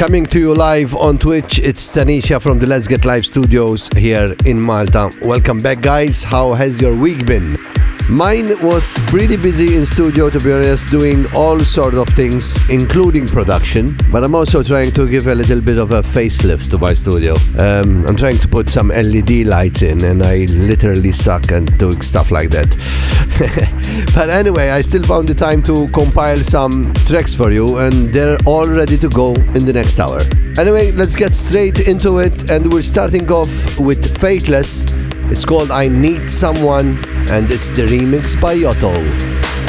coming to you live on Twitch. It's Tanisha from the Let's Get Live studios here in Malta. Welcome back, guys. How has your week been? Mine was pretty busy in studio, to be honest, doing all sort of things, including production. But I'm also trying to give a little bit of a facelift to my studio. Um, I'm trying to put some LED lights in, and I literally suck at doing stuff like that. but anyway, I still found the time to compile some tracks for you, and they're all ready to go in the next hour. Anyway, let's get straight into it, and we're starting off with Faithless. It's called I Need Someone and it's the remix by Yotto.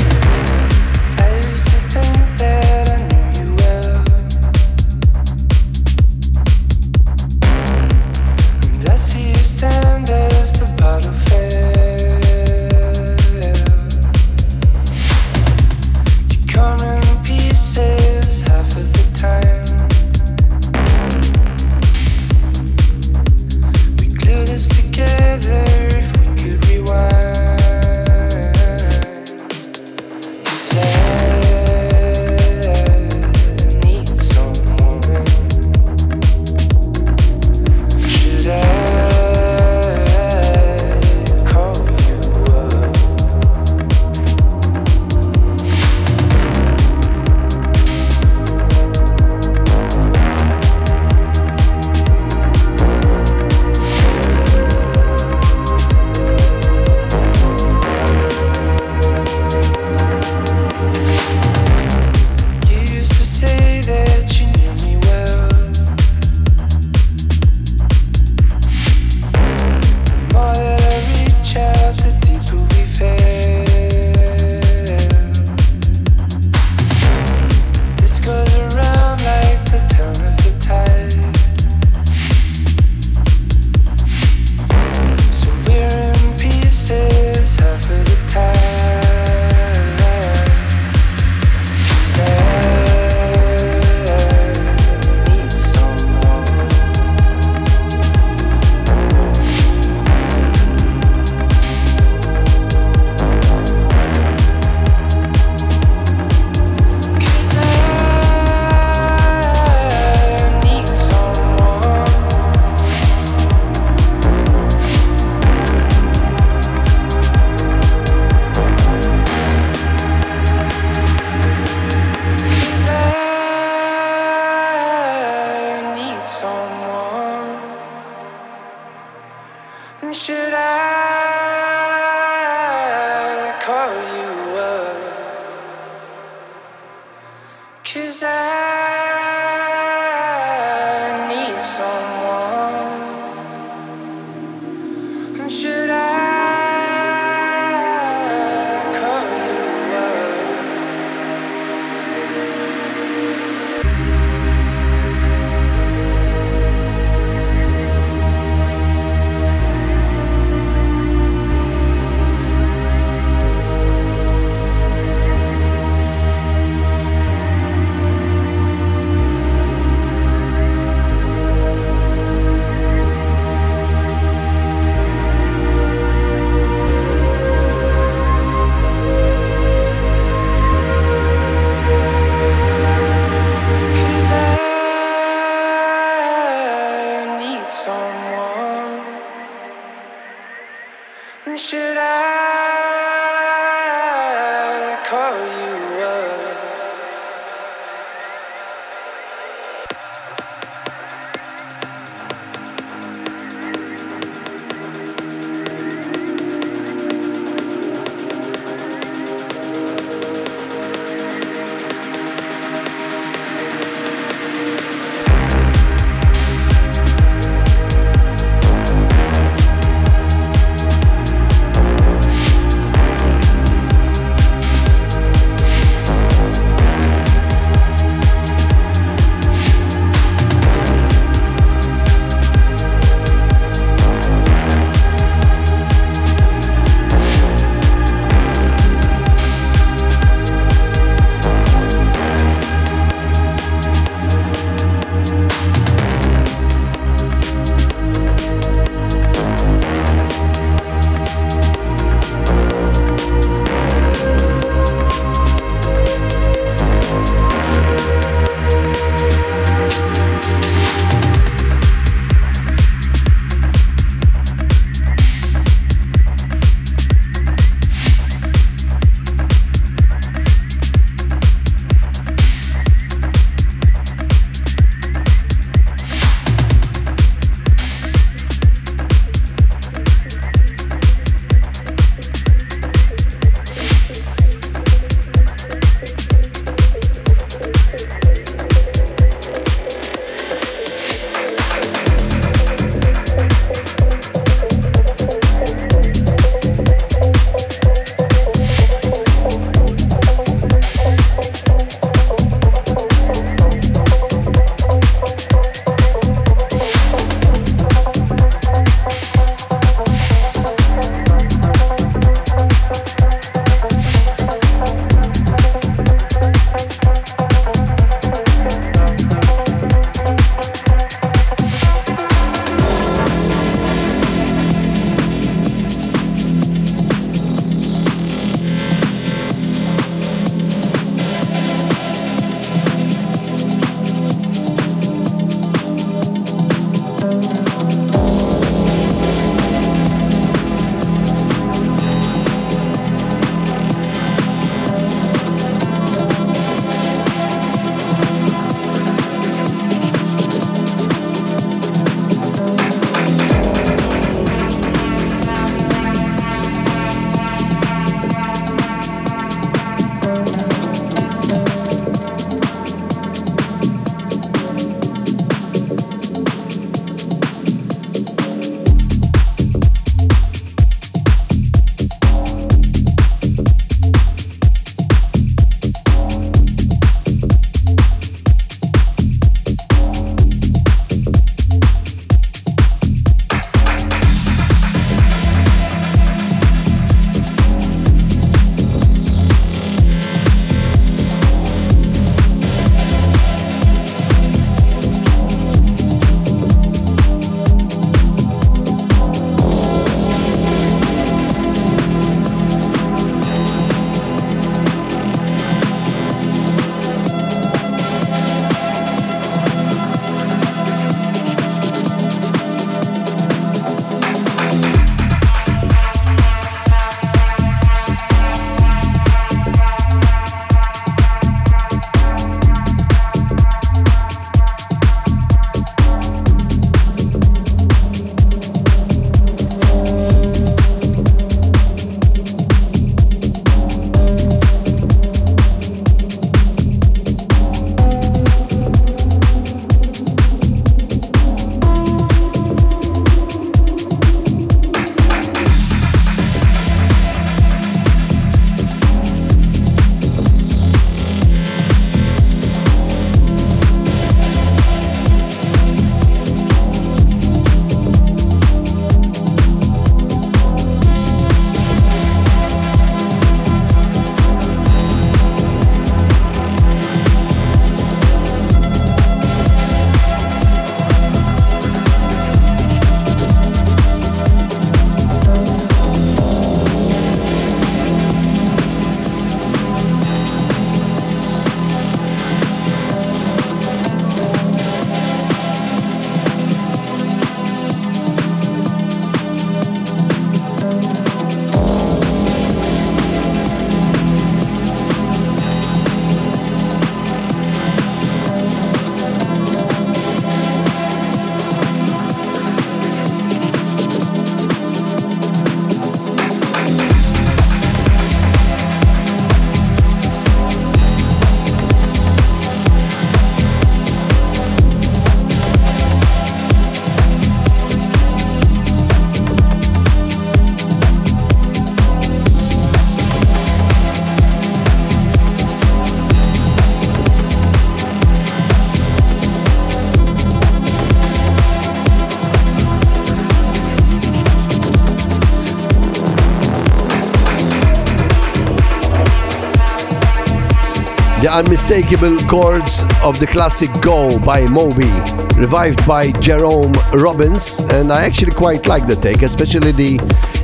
Unmistakable chords of the classic Go by Moby, revived by Jerome Robbins, and I actually quite like the take, especially the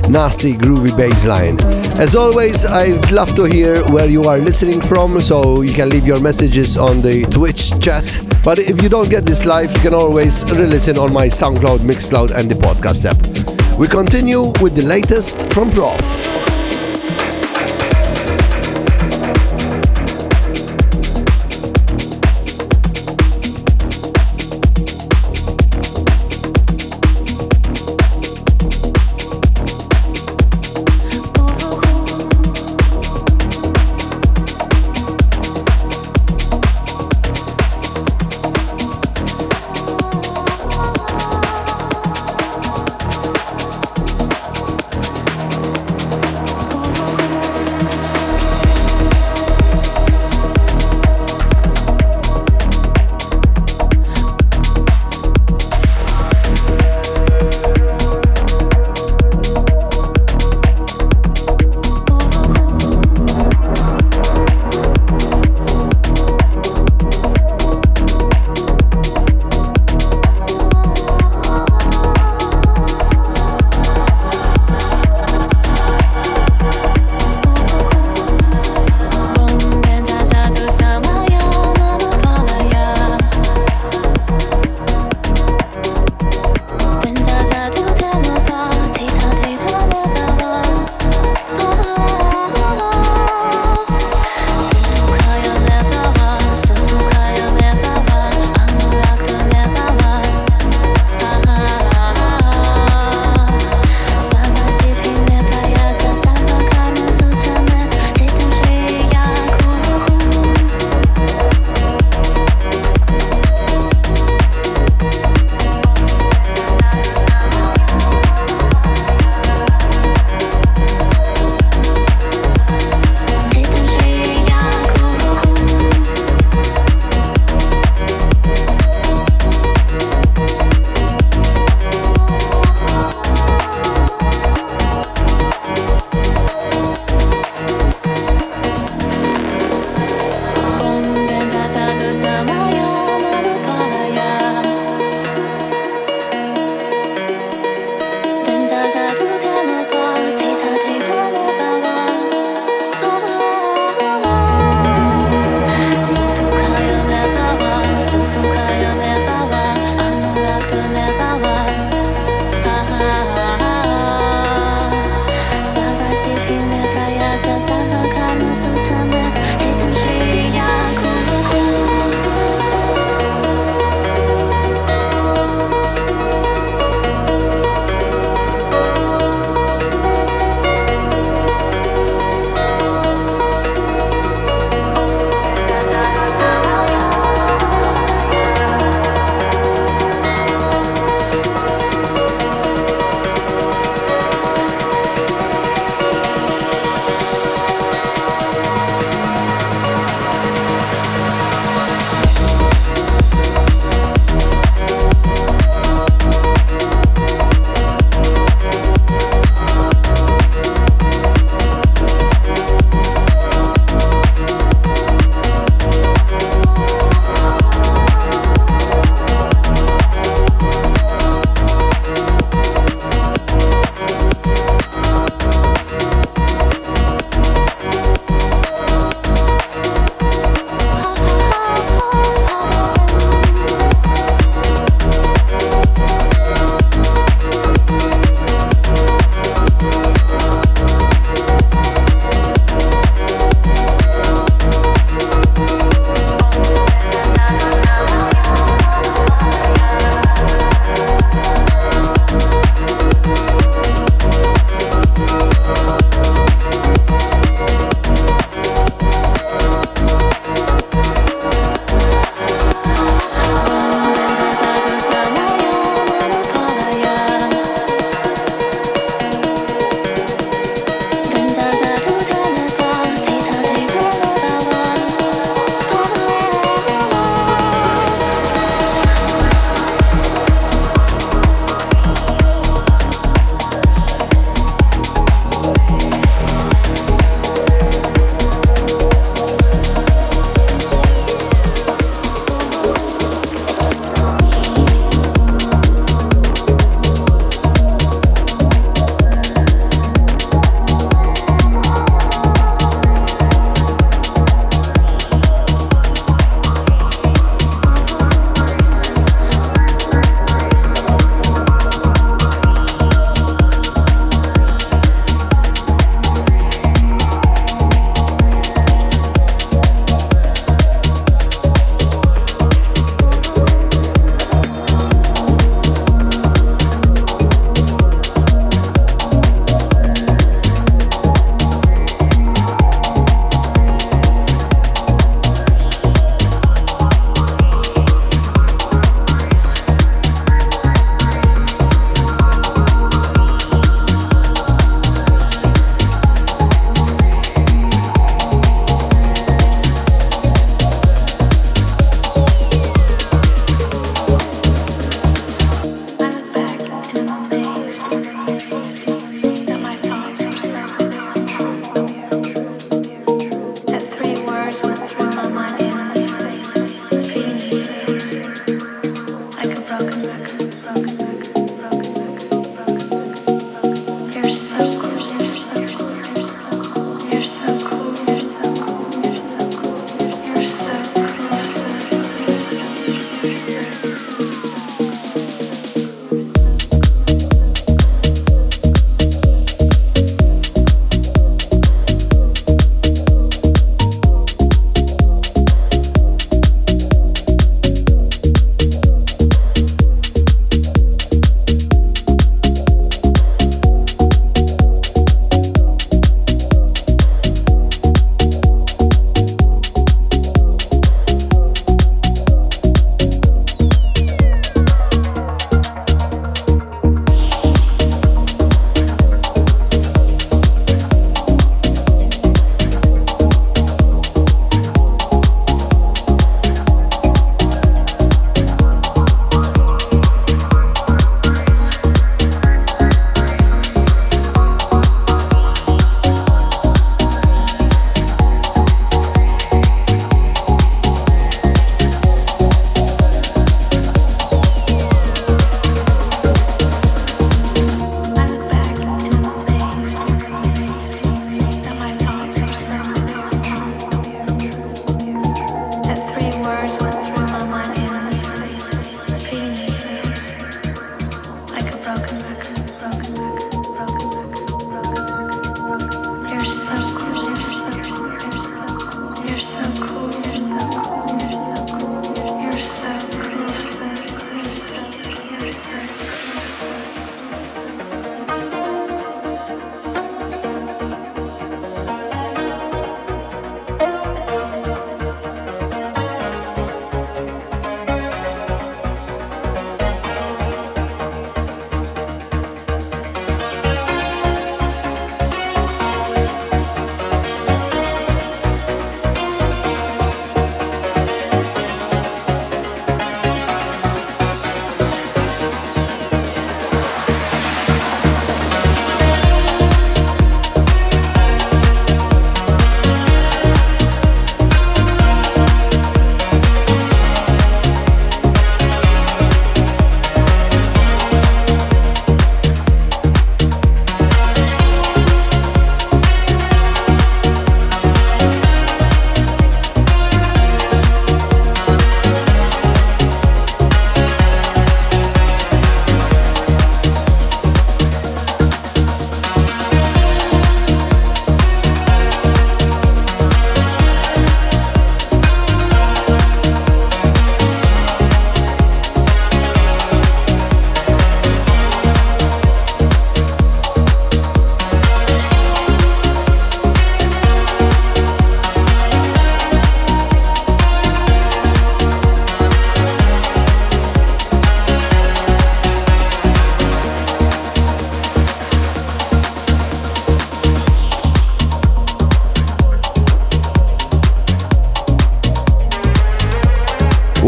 nasty groovy bass line. As always, I'd love to hear where you are listening from, so you can leave your messages on the Twitch chat. But if you don't get this live, you can always re-listen on my SoundCloud, Mixcloud and the podcast app. We continue with the latest from Prof.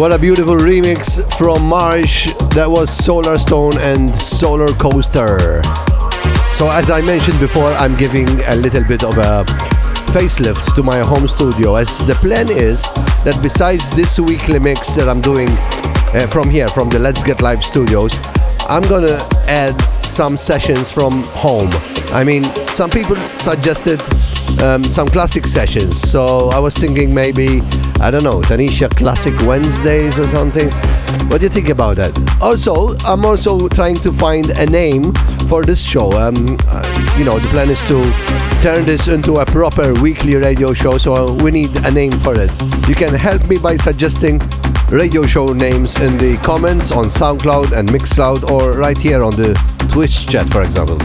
What a beautiful remix from Marsh. That was Solarstone and Solar Coaster. So, as I mentioned before, I'm giving a little bit of a facelift to my home studio. As the plan is that besides this weekly mix that I'm doing uh, from here, from the Let's Get Live studios, I'm gonna add some sessions from home. I mean, some people suggested um, some classic sessions, so I was thinking maybe I don't know, Tanisha Classic Wednesdays or something. What do you think about that? Also, I'm also trying to find a name for this show. Um, uh, you know, the plan is to turn this into a proper weekly radio show, so we need a name for it. You can help me by suggesting radio show names in the comments on SoundCloud and Mixcloud or right here on the Twitch chat, for example.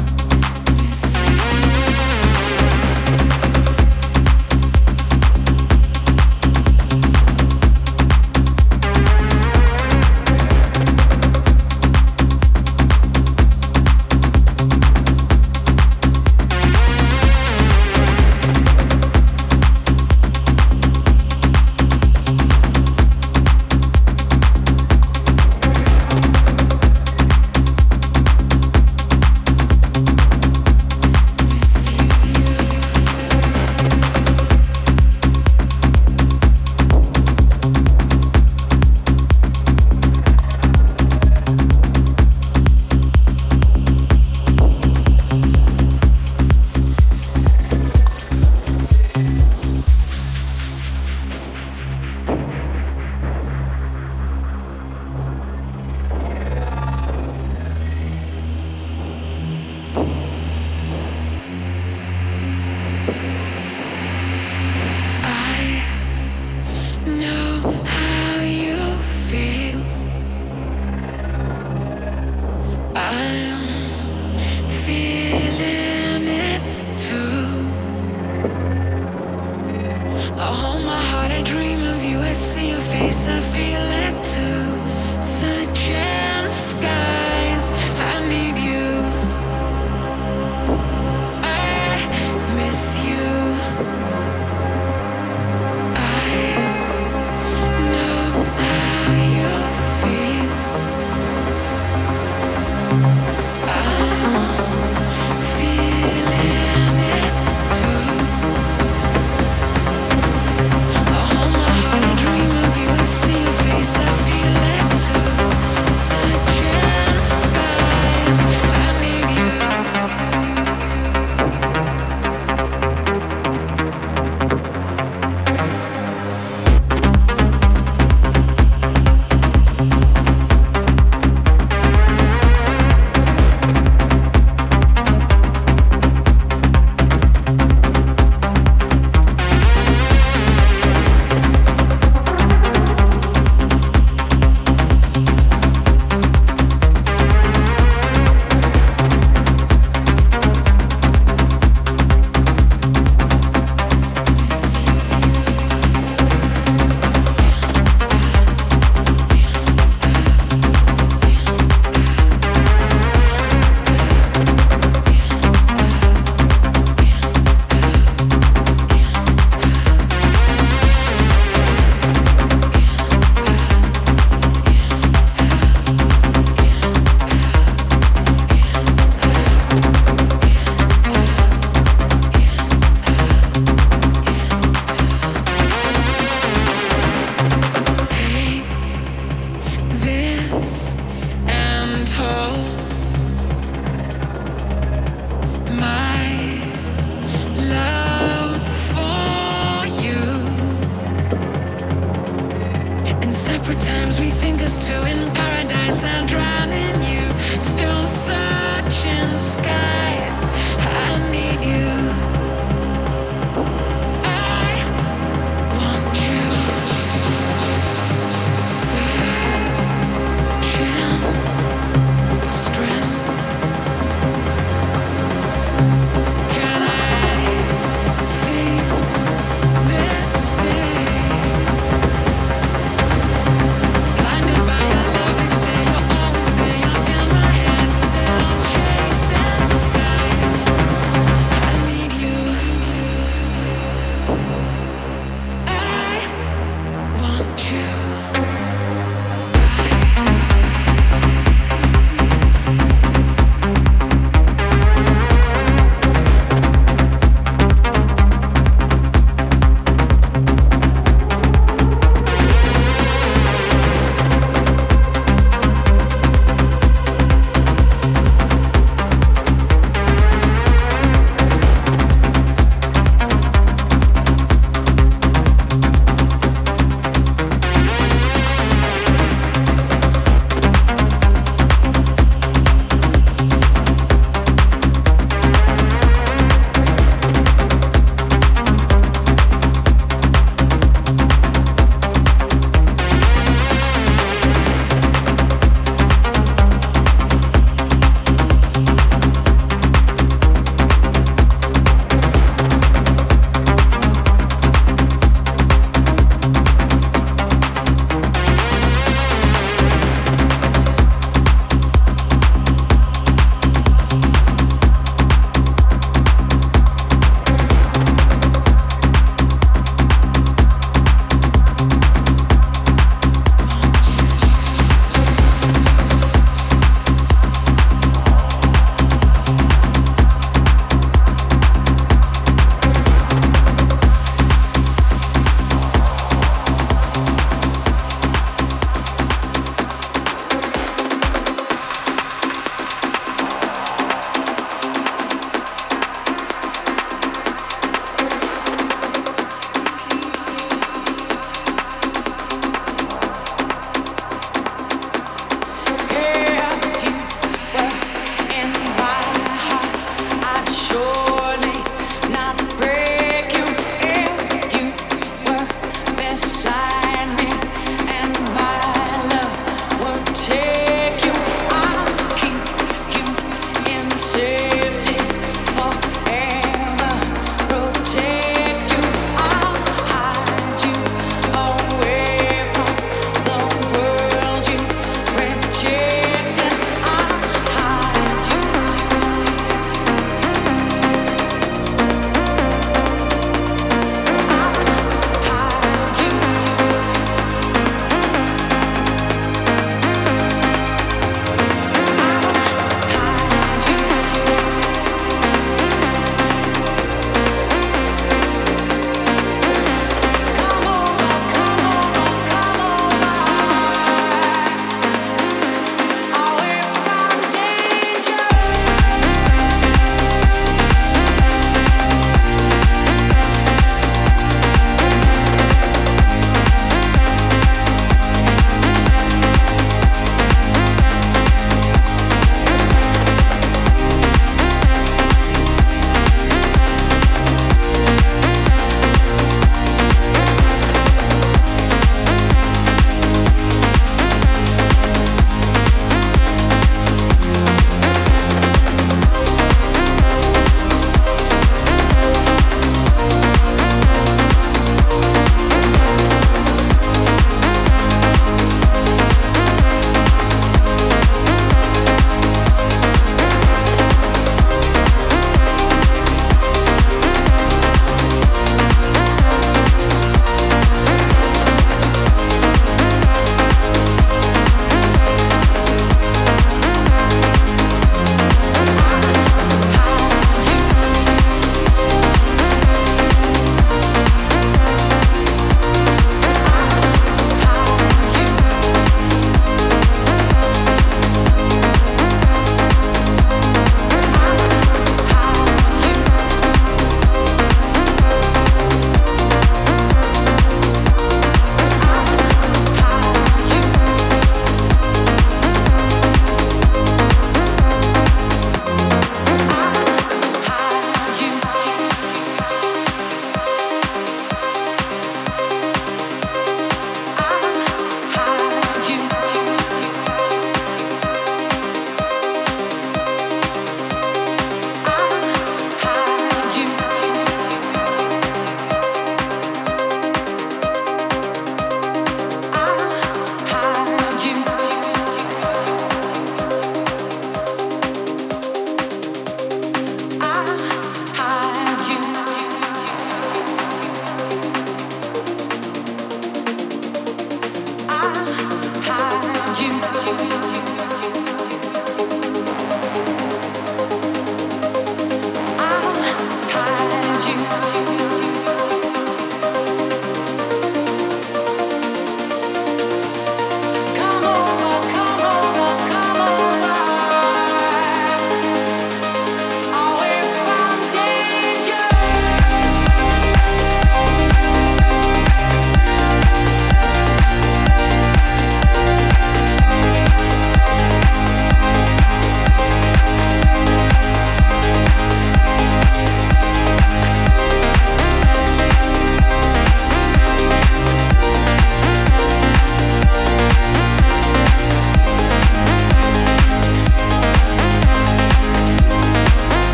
feeling it too. I hold my heart, I dream of you, I see your face, I feel it.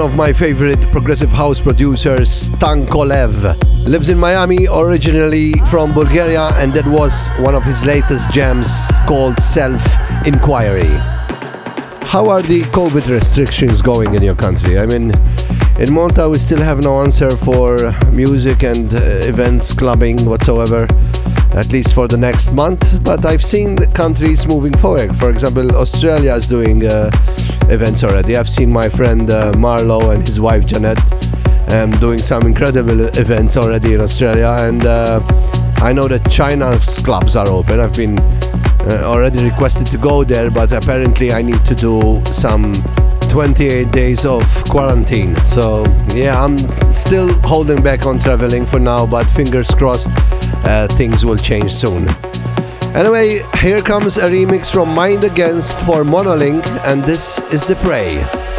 One of my favorite progressive house producers, Stan Kolev. Lives in Miami, originally from Bulgaria, and that was one of his latest jams called Self Inquiry. How are the COVID restrictions going in your country? I mean, in Malta, we still have no answer for music and uh, events, clubbing, whatsoever at least for the next month. But I've seen countries moving forward. For example, Australia is doing uh, events already. I've seen my friend uh, Marlo and his wife Janet um, doing some incredible events already in Australia, and uh, I know that China's clubs are open. I've been uh, already requested to go there, but apparently I need to do some 28 days of quarantine. So yeah, I'm still holding back on traveling for now, but fingers crossed uh, things will change soon. Anyway, here comes a remix from Mind Against for Monolink, and this is The Prey.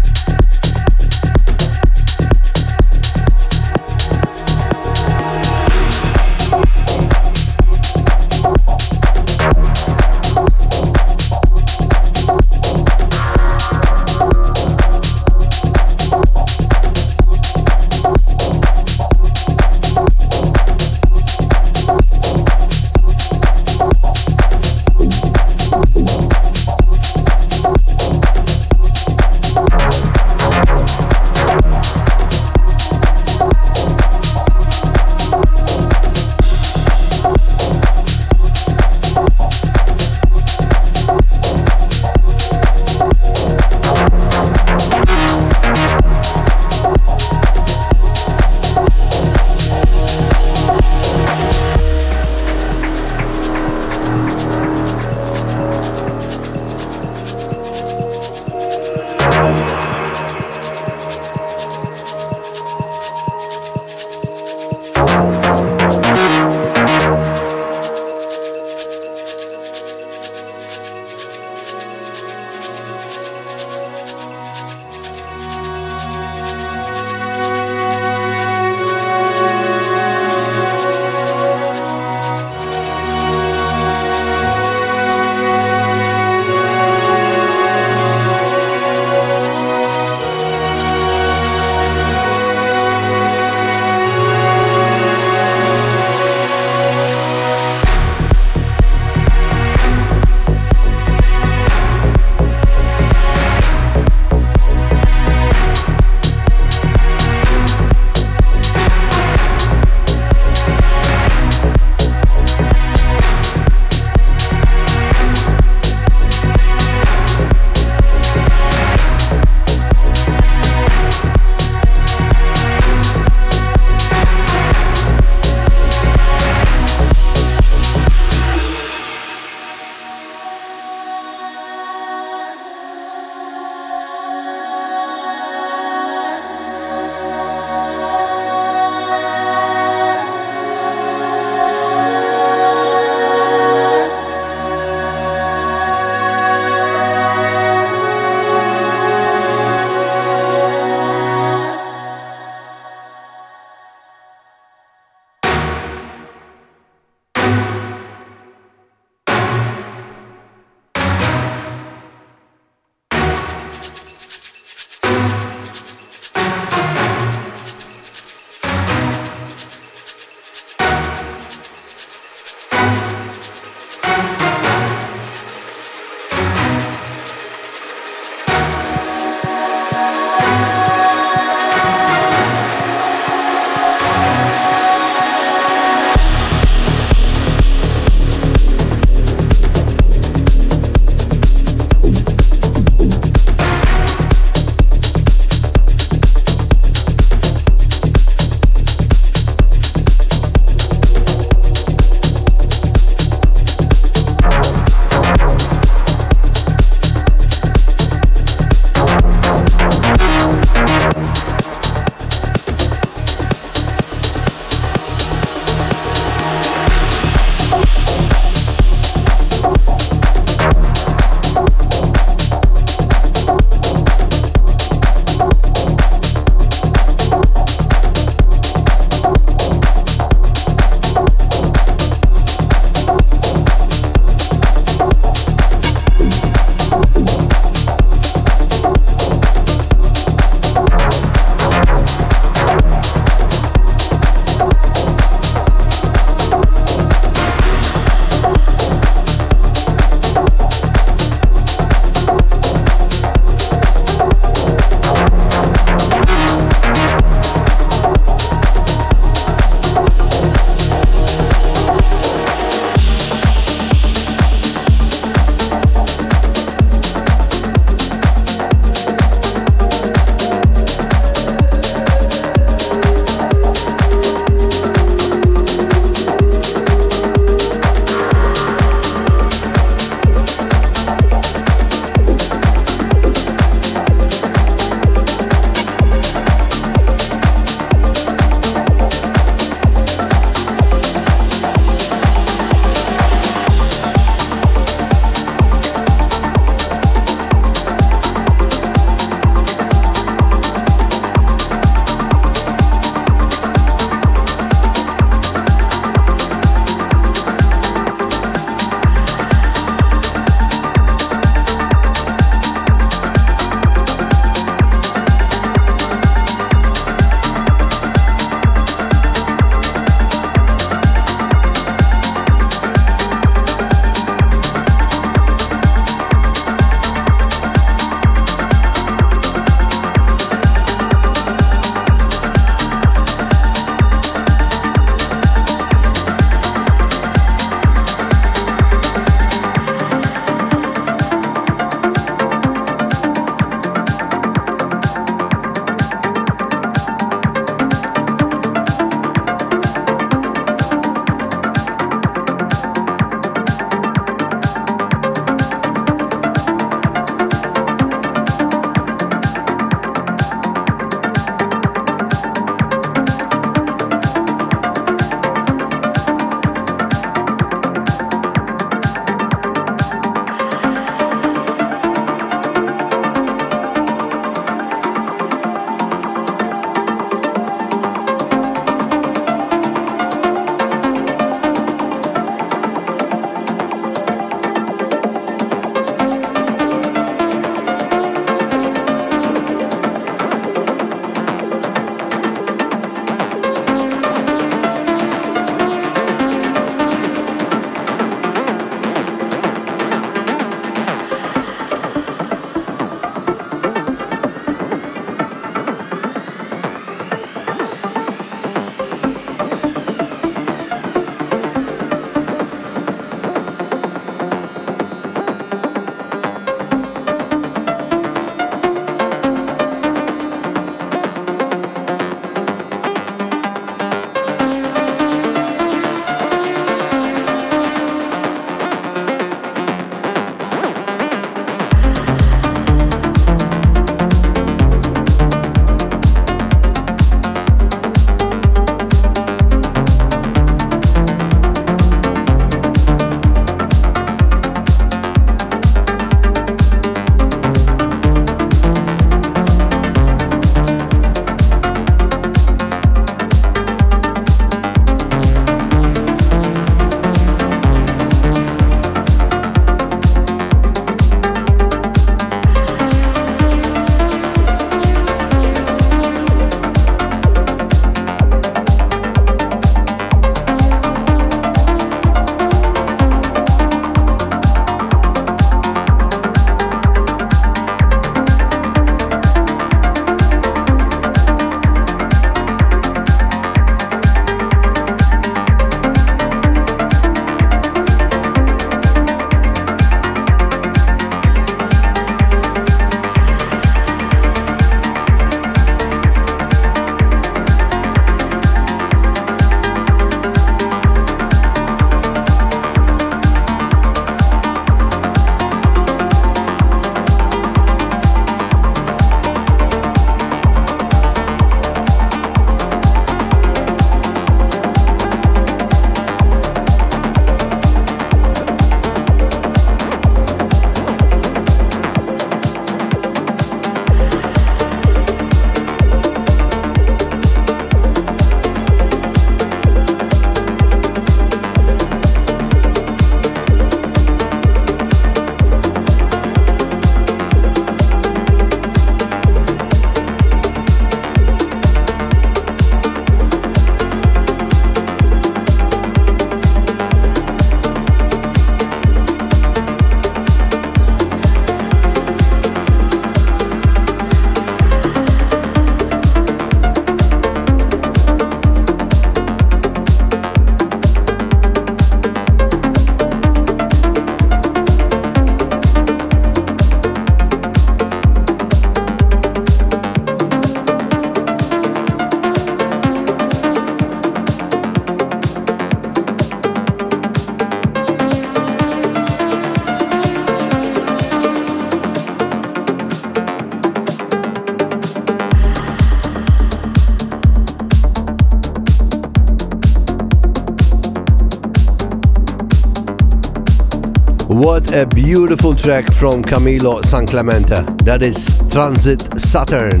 A beautiful track from Camilo San Clemente. That is Transit Saturn.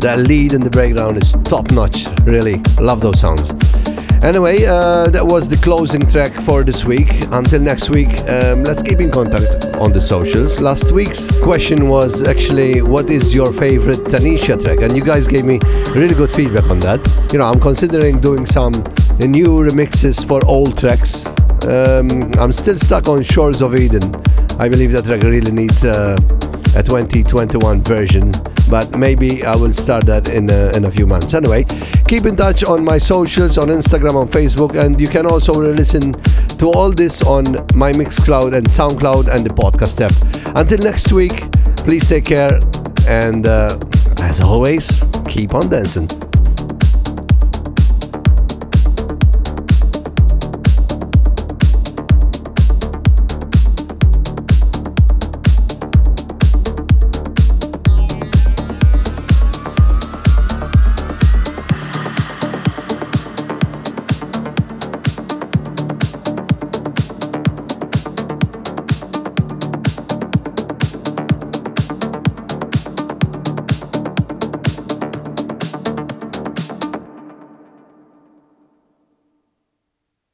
The lead in the breakdown is top notch. Really love those sounds. Anyway, uh, that was the closing track for this week. Until next week, um, let's keep in contact on the socials. Last week's question was actually, what is your favorite Tenishia track? And you guys gave me really good feedback on that. You know, I'm considering doing some new remixes for old tracks. Um, I'm still stuck on Shores of Eden. I believe that track really needs uh, a 2021 version but maybe I will start that in a, in a few months. Anyway, keep in touch on my socials, on Instagram, on Facebook, and you can also listen to all this on my Mixcloud and SoundCloud and the podcast app. Until next week, please take care, and uh, as always, keep on dancing.